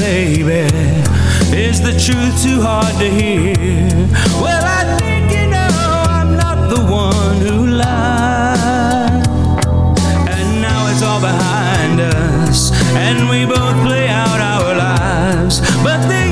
baby. Is the truth too hard to hear? Well, I think you know I'm not the one who lied. And now it's all behind us, and we both play out our lives. But the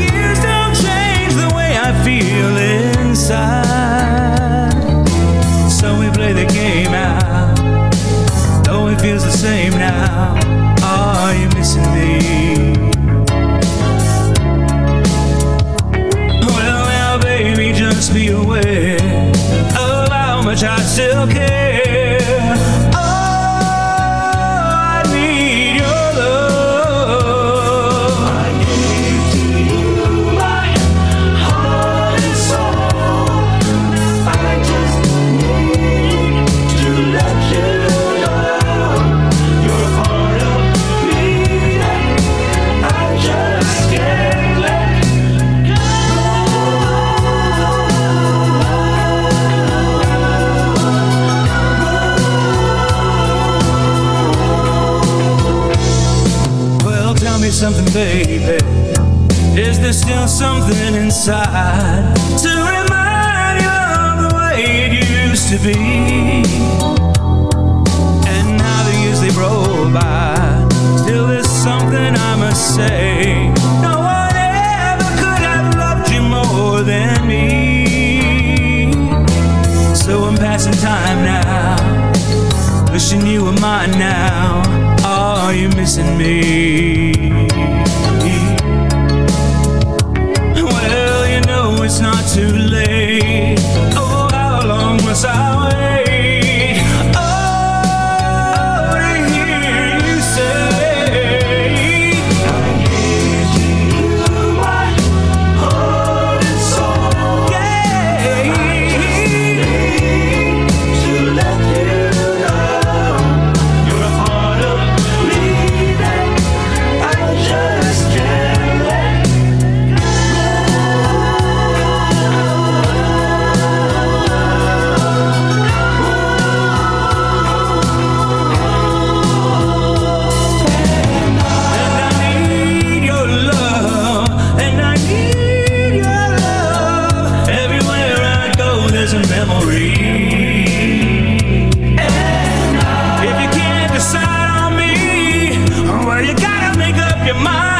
I still care. Something, baby. Is there still something inside to remind you of the way it used to be? And now the years they roll by, still there's something I must say. No one ever could have loved you more than me. So I'm passing time now, wishing you were mine now. Are you missing me? Well, you know it's not too late. your mind?